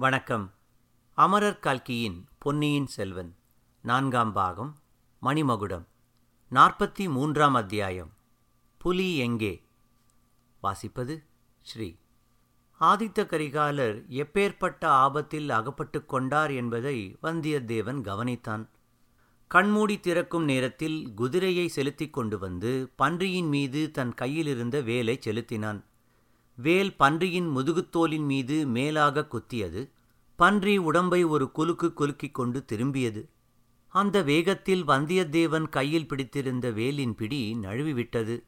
வணக்கம். அமரர் கல்கியின் பொன்னியின் செல்வன் நான்காம் பாகம் மணிமகுடம் நாற்பத்தி மூன்றாம் அத்தியாயம் புலி எங்கே? வாசிப்பது ஸ்ரீ. ஆதித்த கரிகாலர் எப்பேற்பட்ட ஆபத்தில் அகப்பட்டு கொண்டார் என்பதை வந்தியத்தேவன் கவனித்தான். கண்மூடி திறக்கும் நேரத்தில் குதிரையை செலுத்திக் கொண்டு வந்து பன்றியின் மீது தன் கையிலிருந்த வேலை செலுத்தினான். வேல் பன்றியின் முதுகுத்தோலின் மீது மேலாக குத்தியது பன்றி உடம்பை ஒரு குலுக்கு குலுக்கிக் கொண்டு திரும்பியது. அந்த வேகத்தில் வந்தியத்தேவன் கையில் பிடித்திருந்த வேலின் பிடி நழுவிவிட்டது.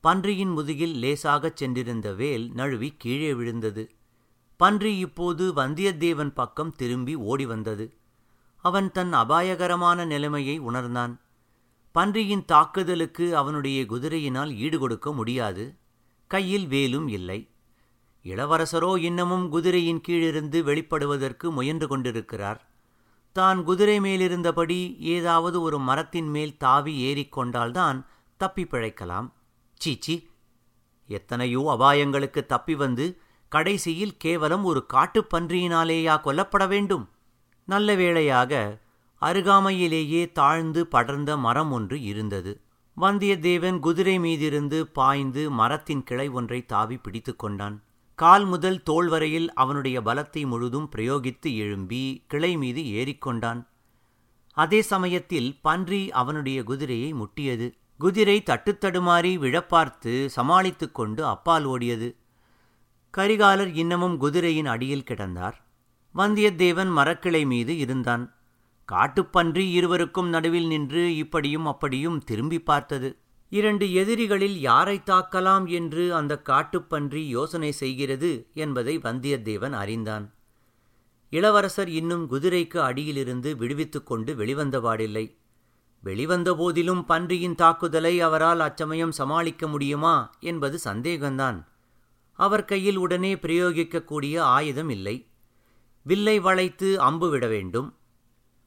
பன்றியின் முதுகில் லேசாகச் சென்றிருந்த வேல் நழுவி கீழே விழுந்தது. பன்றி இப்போது வந்தியத்தேவன் பக்கம் திரும்பி ஓடி வந்தது. அவன் தன் அபாயகரமான நிலைமையை உணர்ந்தான். பன்றியின் தாக்குதலுக்கு அவனுடைய குதிரையினால் ஈடுகொடுக்க முடியாது. கையில் வேலும் இல்லை. இளவரசரோ இன்னமும் குதிரையின் கீழிருந்து வெளிப்படுவதற்கு முயன்று கொண்டிருக்கிறார். தான் குதிரை மேலிருந்தபடி ஏதாவது ஒரு மரத்தின் மேல் தாவி ஏறிக்கொண்டால்தான் தப்பி பிழைக்கலாம். சீச்சி எத்தனையோ அபாயங்களுக்கு தப்பி வந்து கடைசியில் கேவலம் ஒரு காட்டுப் பன்றியினாலேயா கொல்லப்பட வேண்டும்? நல்ல வேளையாக அருகாமையிலேயே தாழ்ந்து படர்ந்த மரம் ஒன்று இருந்தது. வந்தியத்தேவன் குதிரை மீதிருந்து பாய்ந்து மரத்தின் கிளை ஒன்றை தாவி பிடித்து கொண்டான். கால் முதல் தோல் வரையில் அவனுடைய பலத்தை முழுதும் பிரயோகித்து எழும்பி கிளை மீது ஏறிக்கொண்டான். அதே சமயத்தில் பன்றி அவனுடைய குதிரையை முட்டியது. குதிரை தட்டுத்தடுமாறி விழப்பார்த்து சமாளித்துக் கொண்டு அப்பால் ஓடியது. கரிகாலர் இன்னமும் குதிரையின் அடியில் கிடந்தார். வந்தியத்தேவன் மரக்கிளை மீது இருந்தான். காட்டுப்பன்றி இருவருக்கும் நடுவில் நின்று இப்படியும் அப்படியும் திரும்பி பார்த்தது. இரண்டு எதிரிகளில் யாரை தாக்கலாம் என்று அந்த காட்டுப்பன்றி யோசனை செய்கிறது என்பதை வந்தியத்தேவன் அறிந்தான். இளவரசர் இன்னும் குதிரைக்கு அடியிலிருந்து விடுவித்துக் கொண்டு வெளிவந்தபாடில்லை வெளிவந்த போதிலும் பன்றியின் தாக்குதலை அவரால் அச்சமயம் சமாளிக்க முடியுமா என்பது சந்தேகம்தான் அவர் கையில் உடனே பிரயோகிக்கக்கூடிய ஆயுதம் இல்லை. வில்லை வளைத்து அம்பு விட வேண்டும்.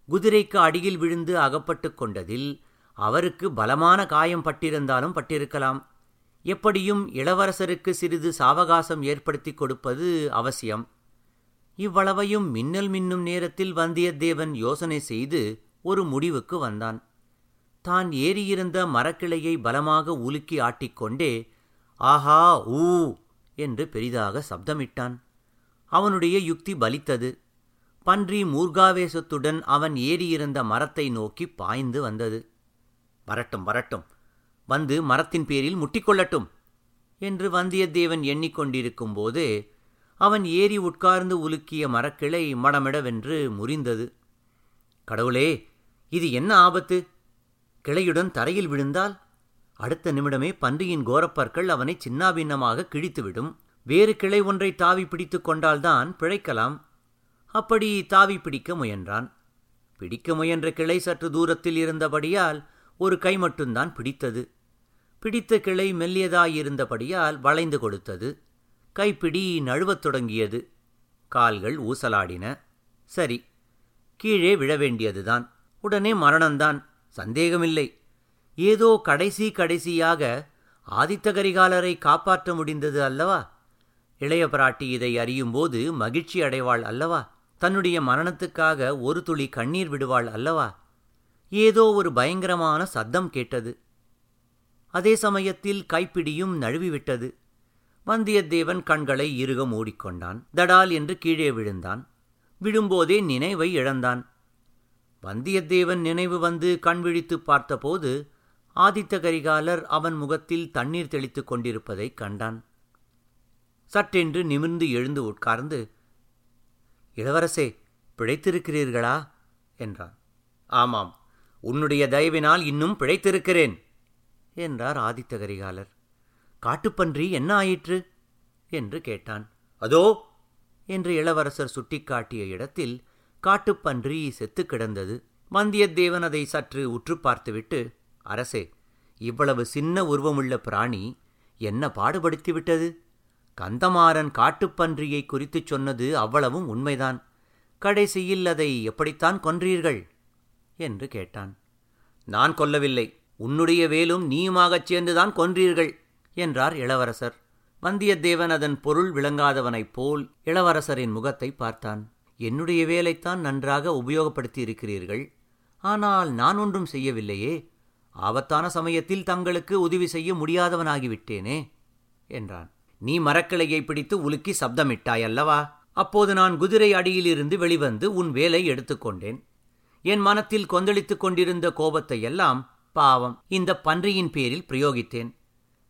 குதிரைக்கு அடியில் விழுந்து அகப்பட்டு கொண்டதில் அவருக்கு பலமான காயம் பட்டிருந்தாலும் பட்டிருக்கலாம். எப்படியும் இளவரசருக்கு சிறிது சாவகாசம் ஏற்படுத்தி கொடுப்பது அவசியம். இவ்வளவையும் மின்னல் மின்னும் நேரத்தில் வந்தியத்தேவன் யோசனை செய்து ஒரு முடிவுக்கு வந்தான். தான் ஏறியிருந்த மரக்கிளையை பலமாக உலுக்கி ஆட்டிக்கொண்டே ஆஹா ஊ என்று பெரிதாக சப்தமிட்டான். அவனுடைய யுக்தி பலித்தது. பன்றி மூர்காவேசத்துடன் அவன் ஏறியிருந்த மரத்தை நோக்கி பாய்ந்து வந்தது. வரட்டும் வரட்டும். வந்து மரத்தின் பேரில் முட்டிக்கொள்ளட்டும் என்று வந்தியத்தேவன் எண்ணிக்கொண்டிருக்கும் போது அவன் ஏறி உட்கார்ந்து உலுக்கிய மரக்கிளை மடமிடவென்று முறிந்தது. கடவுளே இது என்ன ஆபத்து? கிளையுடன் தரையில் விழுந்தால் அடுத்த நிமிடமே பன்றியின் கோரப்பற்கள் அவனை சின்னாபின்னமாக கிழித்துவிடும். வேறு கிளை ஒன்றை தாவி பிடித்து கொண்டால்தான் பிழைக்கலாம். அப்படி தாவி பிடிக்க முயன்றான். பிடிக்க முயன்ற கிளை சற்று தூரத்தில் இருந்தபடியால் ஒரு கை மட்டும்தான் பிடித்தது. பிடித்த கிளை மெல்லியதாயிருந்தபடியால் வளைந்து கொடுத்தது. கைப்பிடி நழுவத் தொடங்கியது. கால்கள் ஊசலாடின. சரி கீழே விழ வேண்டியதுதான் உடனே மரணம்தான். சந்தேகமில்லை. ஏதோ கடைசி கடைசியாக ஆதித்த கரிகாலரை காப்பாற்ற முடிந்தது அல்லவா? இளைய பிராட்டி இதை அறியும்போது மகிழ்ச்சி அடைவாள் அல்லவா? தன்னுடைய மரணத்துக்காக ஒரு துளி கண்ணீர் விடுவாள் அல்லவா? ஏதோ ஒரு பயங்கரமான சத்தம் கேட்டது. அதே சமயத்தில் கைப்பிடியும் நழுவிவிட்டது. வந்தியத்தேவன் கண்களை இறுக மூடிக்கொண்டான். தடால் என்று கீழே விழுந்தான். விழும்போதே நினைவை இழந்தான். வந்தியத்தேவன் நினைவு வந்து கண் விழித்து பார்த்தபோது ஆதித்த கரிகாலர் அவன் முகத்தில் தண்ணீர் தெளித்துக் கொண்டிருப்பதைக் கண்டான். சட்டென்று நிமிர்ந்து எழுந்து உட்கார்ந்து இளவரசே பிழைத்திருக்கிறீர்களா? என்றான். ஆமாம் உன்னுடைய தயவினால் இன்னும் பிழைத்திருக்கிறேன் என்றார் ஆதித்த கரிகாலர். காட்டுப்பன்றி என்ன ஆயிற்று? என்று கேட்டான். அதோ என்று இளவரசர் சுட்டிக்காட்டிய இடத்தில் காட்டுப்பன்றி செத்து கிடந்தது. வந்தியத்தேவன் அதை சற்று உற்று பார்த்துவிட்டு அரசே இவ்வளவு சின்ன உருவமுள்ள பிராணி என்ன பாடுபடுத்திவிட்டது? கந்தமாறன் காட்டுப்பன்றியை குறித்துச் சொன்னது அவ்வளவும் உண்மைதான். கடைசியில் அதை எப்படித்தான் கொன்றீர்கள்? என்று கேட்டான். நான் கொல்லவில்லை. உன்னுடைய வேலும் நீயுமாகச் சேர்ந்துதான் கொன்றீர்கள் என்றார் இளவரசர். வந்தியத்தேவன் அதன் பொருள் விளங்காதவனைப் போல் இளவரசரின் முகத்தை பார்த்தான். என்னுடைய வேலைத்தான் நன்றாக உபயோகப்படுத்தி இருக்கிறீர்கள் ஆனால் நான் ஒன்றும் செய்யவில்லையே. ஆபத்தான சமயத்தில் தங்களுக்கு உதவி செய்ய முடியாதவனாகிவிட்டேனே என்றான். நீ மரக்கிளையை பிடித்து உலுக்கி சப்தமிட்டாய் அல்லவா? அப்போது நான் குதிரை அடியிலிருந்து வெளிவந்து உன் வேலை எடுத்துக்கொண்டேன். என் மனத்தில் கொந்தளித்துக் கொண்டிருந்த கோபத்தை எல்லாம் பாவம். இந்த பன்றியின் பேரில் பிரயோகித்தேன்.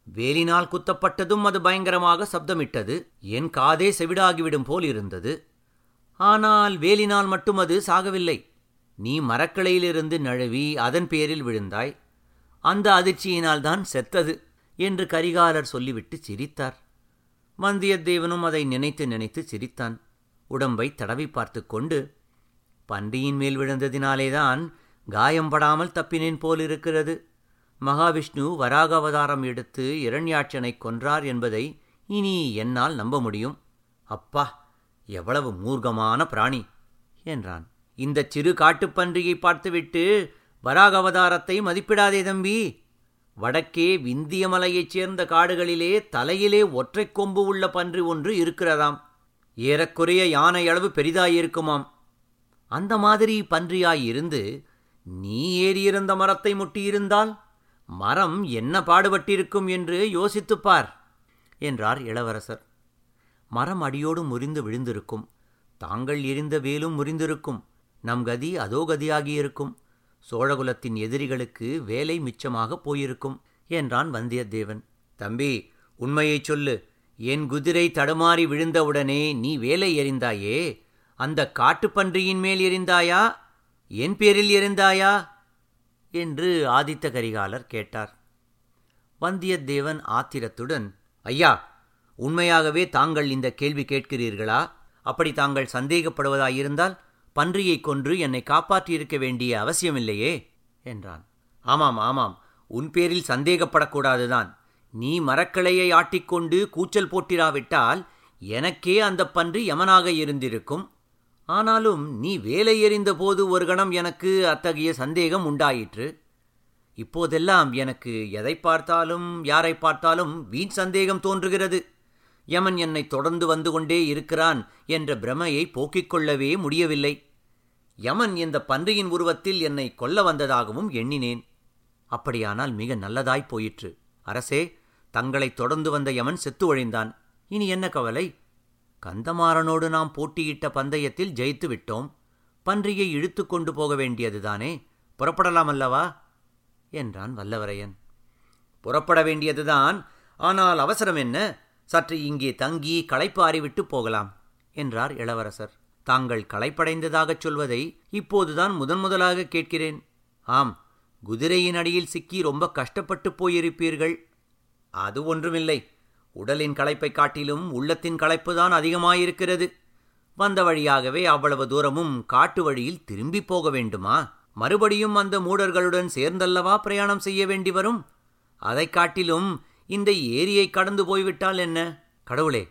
வேலினால் குத்தப்பட்டதும் அது பயங்கரமாக சப்தமிட்டது. என் காதே செவிடாகிவிடும் போல் இருந்தது. ஆனால் வேலினால் மட்டும் அது சாகவில்லை. நீ மரக்கிளையிலிருந்து நழுவி அதன் பேரில் விழுந்தாய். அந்த அதிர்ச்சியினால் தான் செத்தது என்று கரிகாலர் சொல்லிவிட்டு சிரித்தார். வந்தியத்தேவனும் அதை நினைத்து நினைத்து சிரித்தான். உடம்பை தடவி பார்த்து கொண்டு பன்றியின் மேல் விழுந்ததினாலேதான் காயம்படாமல் தப்பினேன் போலிருக்கிறது. மகாவிஷ்ணு வராக அவதாரம் எடுத்து இரண்யாட்சனை கொன்றார் என்பதை இனி என்னால் நம்ப முடியும். அப்பா எவ்வளவு மூர்க்கமான பிராணி! என்றான். இந்த சிறு காட்டுப்பன்றியை பார்த்துவிட்டு வராக அவதாரத்தை மதிப்பிடாதே தம்பி. வடக்கே விந்திய மலையைச் சேர்ந்த காடுகளிலே தலையிலே ஒற்றைக் கொம்பு உள்ள பன்றி ஒன்று இருக்கிறதாம். ஏறக்குறைய யானை அளவு பெரிதாயிருக்குமாம். அந்த மாதிரி பன்றியாயிருந்து நீ ஏறியிருந்த மரத்தை முட்டியிருந்தால் மரம் என்ன பாடுபட்டிருக்கும் என்று யோசித்துப் பார் என்றார் இளவரசர். மரம் அடியோடு முறிந்து விழுந்திருக்கும். தாங்கள் எரிந்த வேலும் முறிந்திருக்கும். நம் கதி அதோ கதியாகியிருக்கும். சோழகுலத்தின் எதிரிகளுக்கு வேலை மிச்சமாகப் போயிருக்கும் என்றான் வந்தியத்தேவன். தம்பி உண்மையைச் சொல்லு. என் குதிரை தடுமாறி விழுந்தவுடனே நீ வேலை எறிந்தாயே? அந்த காட்டுப்பன்றியின் மேல் எறிந்தாயா என் பேரில் எறிந்தாயா என்று ஆதித்த கரிகாலர் கேட்டார். வந்தியத்தேவன் ஆத்திரத்துடன் ஐயா உண்மையாகவே தாங்கள் இந்த கேள்வி கேட்கிறீர்களா? அப்படி தாங்கள் சந்தேகப்படுவதாயிருந்தால் பன்றியைக் கொன்று என்னை காப்பாற்றியிருக்க வேண்டிய அவசியமில்லையே? என்றான். ஆமாம் ஆமாம் உன் பேரில் சந்தேகப்படக்கூடாதுதான். நீ மரக்கிளையை ஆட்டிக்கொண்டு கூச்சல் போட்டிராவிட்டால் எனக்கே அந்த பன்றி யமனாக இருந்திருக்கும். ஆனாலும் நீ வேலை எறிந்தபோது ஒரு கணம் எனக்கு அத்தகைய சந்தேகம் உண்டாயிற்று. இப்போதெல்லாம் எனக்கு எதை பார்த்தாலும் யாரை பார்த்தாலும் வீண் சந்தேகம் தோன்றுகிறது. யமன் என்னை தொடர்ந்து வந்து கொண்டே இருக்கிறான் என்ற பிரமையை போக்கிக் கொள்ளவே முடியவில்லை. யமன் இந்த பன்றியின் உருவத்தில் என்னை கொல்ல வந்ததாகவும் எண்ணினேன். அப்படியானால் மிக நல்லதாய் போயிற்று. அரசே தங்களை தொடர்ந்து வந்த யமன் செத்து ஒழிந்தான். இனி என்ன கவலை? கந்தமாறனோடு நாம் போட்டியிட்ட பந்தயத்தில் ஜெயித்து விட்டோம். பன்றியை இழுத்து கொண்டு போக வேண்டியதுதானே? புறப்படலாம் அல்லவா? என்றான் வல்லவரையன். புறப்பட வேண்டியதுதான். ஆனால் அவசரம் என்ன? சற்று இங்கே தங்கி களைப்பாறிவிட்டு போகலாம் என்றார் இளவரசர். தாங்கள் களைப்படைந்ததாகச் சொல்வதை இப்போதுதான் முதன் முதலாக கேட்கிறேன். ஆம் குதிரையின் அடியில் சிக்கி ரொம்ப கஷ்டப்பட்டு போயிருப்பீர்கள். அது ஒன்றுமில்லை. உடலின் களைப்பைக் காட்டிலும் உள்ளத்தின் களைப்புதான் அதிகமாயிருக்கிறது. வந்த வழியாகவே அவ்வளவு தூரமும் காட்டு வழியில் திரும்பி போக வேண்டுமா? மறுபடியும் அந்த மூடர்களுடன் சேர்ந்தல்லவா பிரயாணம் செய்ய வேண்டி வரும்? அதைக் காட்டிலும் இந்த ஏரியை கடந்து போய்விட்டால் என்ன? கடவுளே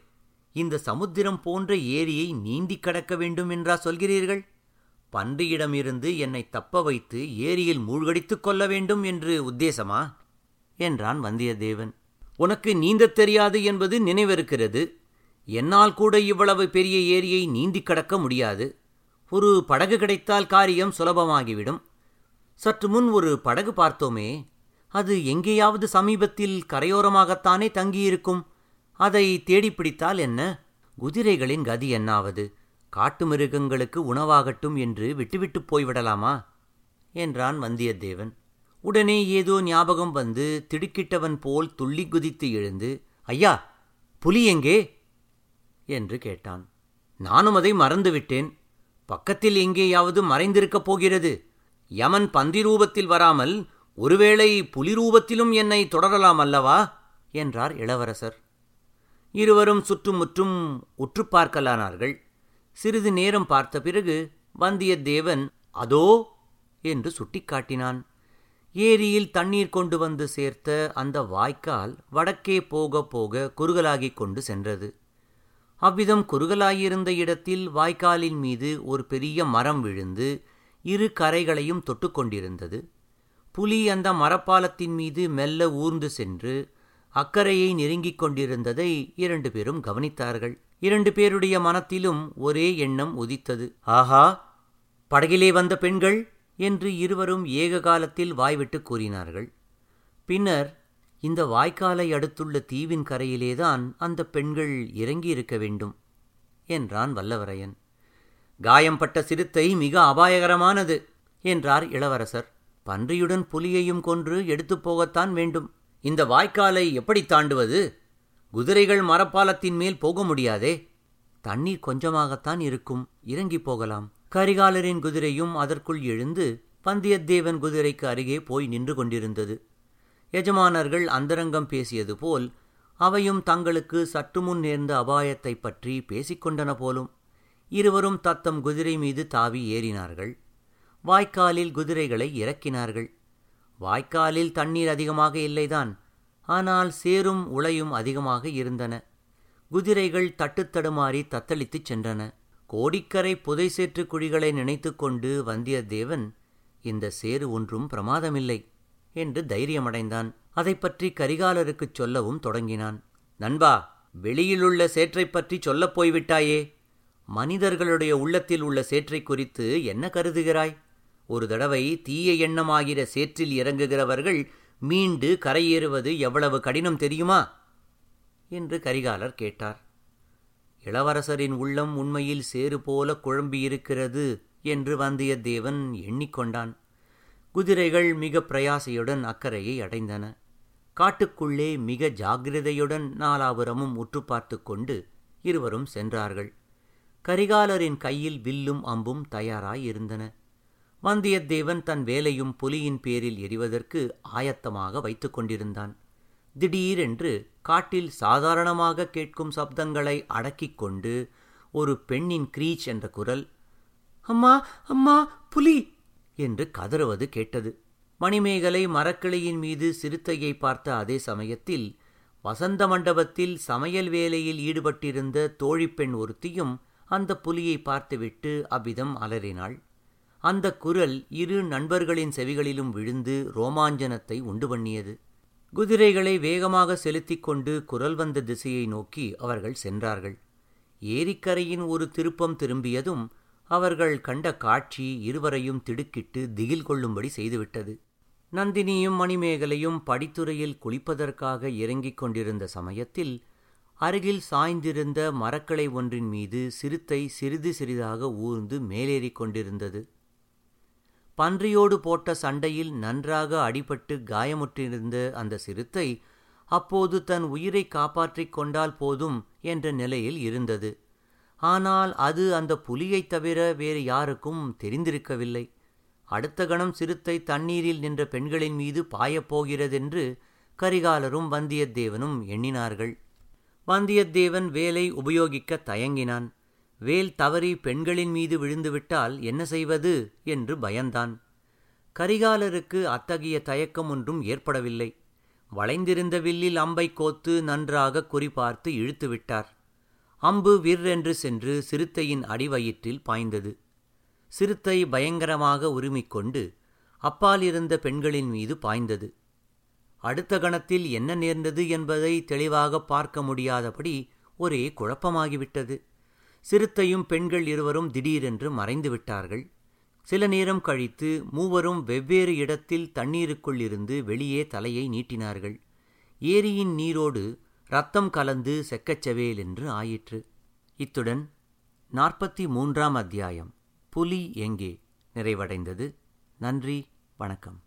இந்த சமுத்திரம் போன்ற ஏரியை நீந்தி கடக்க வேண்டும் என்றா சொல்கிறீர்கள்? பன்றியிடமிருந்து என்னை தப்ப வைத்து ஏரியில் மூழ்கடித்துக் கொள்ள வேண்டும் என்று உத்தேசமா? என்றான் வந்தியத்தேவன். உனக்கு நீந்தத் தெரியாது என்பது நினைவிருக்கிறது. என்னால் கூட இவ்வளவு பெரிய ஏரியை நீந்தி கடக்க முடியாது. ஒரு படகு கிடைத்தால் காரியம் சுலபமாகிவிடும். சற்று முன் ஒரு படகு பார்த்தோமே. அது எங்கேயாவது சமீபத்தில் கரையோரமாகத்தானே தங்கியிருக்கும். அதை தேடிப் பிடித்தால் என்ன? குதிரைகளின் கதி என்னாவது? காட்டு மிருகங்களுக்கு உணவாகட்டும் என்று விட்டுவிட்டுப் போய்விடலாமா? என்றான் வந்தியத்தேவன். உடனே ஏதோ ஞாபகம் வந்து திடுக்கிட்டவன் போல் துள்ளி குதித்து எழுந்து ஐயா புலி எங்கே? என்று கேட்டான். நானும் அதை மறந்துவிட்டேன் பக்கத்தில் எங்கேயாவது மறைந்திருக்கப் போகிறது. யமன் பந்தி ரூபத்தில் வராமல் ஒருவேளை புலி ரூபத்திலும் என்னை தொடரலாம் அல்லவா? என்றார் இளவரசர். இருவரும் சுற்றுமுற்றும் உற்று பார்க்கலானார்கள். சிறிது நேரம் பார்த்த பிறகு வந்தியத்தேவன் அதோ என்று சுட்டிக்காட்டினான். ஏரியில் தண்ணீர் கொண்டு வந்து சேர்த்த அந்த வாய்க்கால் வடக்கே போக போக குறுகலாகிக் கொண்டு சென்றது. அவ்விதம் குறுகலாயிருந்த இடத்தில் வாய்க்காலின் மீது ஒரு பெரிய மரம் விழுந்து இரு கரைகளையும் தொட்டுக்கொண்டிருந்தது புலி அந்த மரப்பாலத்தின் மீது மெல்ல ஊர்ந்து சென்று அக்கறையை நெருங்கிக் கொண்டிருந்ததை இரண்டு பேரும் கவனித்தார்கள். இரண்டு பேருடைய மனத்திலும் ஒரே எண்ணம் உதித்தது. ஆஹா! படகிலே வந்த பெண்கள்! என்று இருவரும் ஏக காலத்தில் வாய்விட்டு கூறினார்கள். பின்னர் இந்த வாய்க்காலை அடுத்துள்ள தீவின் கரையிலேதான் அந்த பெண்கள் இறங்கியிருக்க வேண்டும் என்றான் வல்லவரையன். காயம்பட்ட சிறுத்தை மிக அபாயகரமானது என்றார் இளவரசர். பன்றியுடன் புலியையும் கொன்று எடுத்துப் போகத்தான் வேண்டும். இந்த வாய்க்காலை எப்படி தாண்டுவது? குதிரைகள் மரப்பாலத்தின் மேல் போக முடியாதே. தண்ணீர் கொஞ்சமாகத்தான் இருக்கும். இறங்கி போகலாம். கரிகாலரின் குதிரையும் அதற்குள் எழுந்து பந்தியத்தேவன் குதிரைக்கு அருகே போய் நின்று கொண்டிருந்தது. எஜமானர்கள் அந்தரங்கம் பேசியது போல் அவையும் தங்களுக்கு சற்று முன் நேர்ந்த அபாயத்தைப் பற்றி பேசிக்கொண்டன போலும். இருவரும் தத்தம் குதிரை மீது தாவி ஏறினார்கள். வாய்க்காலில் குதிரைகளை இறக்கினார்கள். வாய்க்காலில் தண்ணீர் அதிகமாக இல்லைதான் ஆனால் சேரும் உளையும் அதிகமாக இருந்தன. குதிரைகள் தட்டுத்தடுமாறி தத்தளித்துச் சென்றன. கோடிக்கரை புதை சேற்று குழிகளை நினைத்துக்கொண்டு வந்தியத்தேவன் இந்த சேறு ஒன்றும் பிரமாதமில்லை என்று தைரியமடைந்தான். அதை பற்றி கரிகாலருக்குச் சொல்லவும் தொடங்கினான். நண்பா வெளியிலுள்ள சேற்றைப் பற்றி சொல்லப் போய்விட்டாயே. மனிதர்களுடைய உள்ளத்தில் உள்ள சேற்றைக் குறித்து என்ன கருதுகிறாய்? ஒரு தடவை தீய எண்ணமாகிற சேற்றில் இறங்குகிறவர்கள் மீண்டு கரையேறுவது எவ்வளவு கடினம் தெரியுமா? என்று கரிகாலர் கேட்டார். இளவரசரின் உள்ளம் உண்மையில் சேறு போல குழம்பியிருக்கிறது என்று வந்தியத்தேவன் எண்ணிக்கொண்டான். குதிரைகள் மிக பிரயாசையுடன் அக்கறையை அடைந்தன. காட்டுக்குள்ளே மிக ஜாக்கிரதையுடன் நாலாபுரமும் உற்று பார்த்து கொண்டு இருவரும் சென்றார்கள். கரிகாலரின் கையில் வில்லும் அம்பும் தயாராயிருந்தன. வந்தியத்தேவன் தன் வேலையும் புலியின் பேரில் எறிவதற்கு ஆயத்தமாக வைத்துக் கொண்டிருந்தான். திடீரென்று காட்டில் சாதாரணமாக கேட்கும் சப்தங்களை அடக்கிக் கொண்டு ஒரு பெண்ணின் கிரீச் என்ற குரல் அம்மா அம்மா புலி! என்று கதறுவது கேட்டது. மணிமேகலை மரக்கிளையின் மீது சிறுத்தையை பார்த்த அதே சமயத்தில் வசந்த மண்டபத்தில் சமையல் வேலையில் ஈடுபட்டிருந்த தோழிப்பெண் ஒருத்தியும் அந்த புலியை பார்த்துவிட்டு அவ்விதம் அலறினாள். அந்த குரல் இரு நண்பர்களின் செவிகளிலும் விழுந்து ரோமாஞ்சனத்தை உண்டு பண்ணியது. குதிரைகளை வேகமாக செலுத்திக் கொண்டு குரல் வந்த திசையை நோக்கி அவர்கள் சென்றார்கள். ஏரிக்கரையின் ஒரு திருப்பம் திரும்பியதும் அவர்கள் கண்ட காட்சி இருவரையும் திடுக்கிட்டு திகில் கொள்ளும்படி செய்துவிட்டது. நந்தினியும் மணிமேகலையும் படித்துறையில் குளிப்பதற்காக இறங்கிக் கொண்டிருந்த சமயத்தில் அருகில் சாய்ந்திருந்த மரக்கலை ஒன்றின் மீது சிறுத்தை சிறிது சிறிதாக ஊர்ந்து மேலேறிக் கொண்டிருந்தது. பன்றியோடு போட்ட சண்டையில் நன்றாக அடிபட்டு காயமுற்றிருந்த அந்த சிறுத்தை அப்போது தன் உயிரை காப்பாற்றிக் கொண்டால் போதும் என்ற நிலையில் இருந்தது. ஆனால் அது அந்த புலியைத் தவிர வேறு யாருக்கும் தெரிந்திருக்கவில்லை. அடுத்த கணம் சிறுத்தை தண்ணீரில் நின்ற பெண்களின் மீது பாயப்போகிறதென்று கரிகாலரும் வந்தியத்தேவனும் எண்ணினார்கள். வந்தியத்தேவன் வேலை உபயோகிக்க தயங்கினான். வேல் தவறி பெண்களின் மீது விழுந்துவிட்டால் என்ன செய்வது? என்று பயந்தான். கரிகாலருக்கு அத்தகைய தயக்கம் ஒன்றும் ஏற்படவில்லை. வளைந்திருந்த வில்லில் அம்பை கோத்து நன்றாக குறிபார்த்து இழுத்துவிட்டார் அம்பு விற்றென்று சென்று சிறுத்தையின் அடிவயிற்றில் பாய்ந்தது. சிறுத்தை பயங்கரமாக உருமிக்கொண்டு அப்பால் இருந்த பெண்களின் மீது பாய்ந்தது. அடுத்த கணத்தில் என்ன நேர்ந்தது என்பதை தெளிவாக பார்க்க முடியாதபடி ஒரே குழப்பமாகிவிட்டது. சிறுத்தையும் பெண்கள் இருவரும் திடீரென்று மறைந்து விட்டார்கள் சில நேரம் கழித்து மூவரும் வெவ்வேறு இடத்தில் தண்ணீருக்குள் இருந்து வெளியே தலையை நீட்டினார்கள். ஏரியின் நீரோடு ரத்தம் கலந்து செக்கச்சவேல் என்று ஆயிற்று. இத்துடன் நாற்பத்தி மூன்றாம் அத்தியாயம் புலி எங்கே? நிறைவடைந்தது. நன்றி வணக்கம்.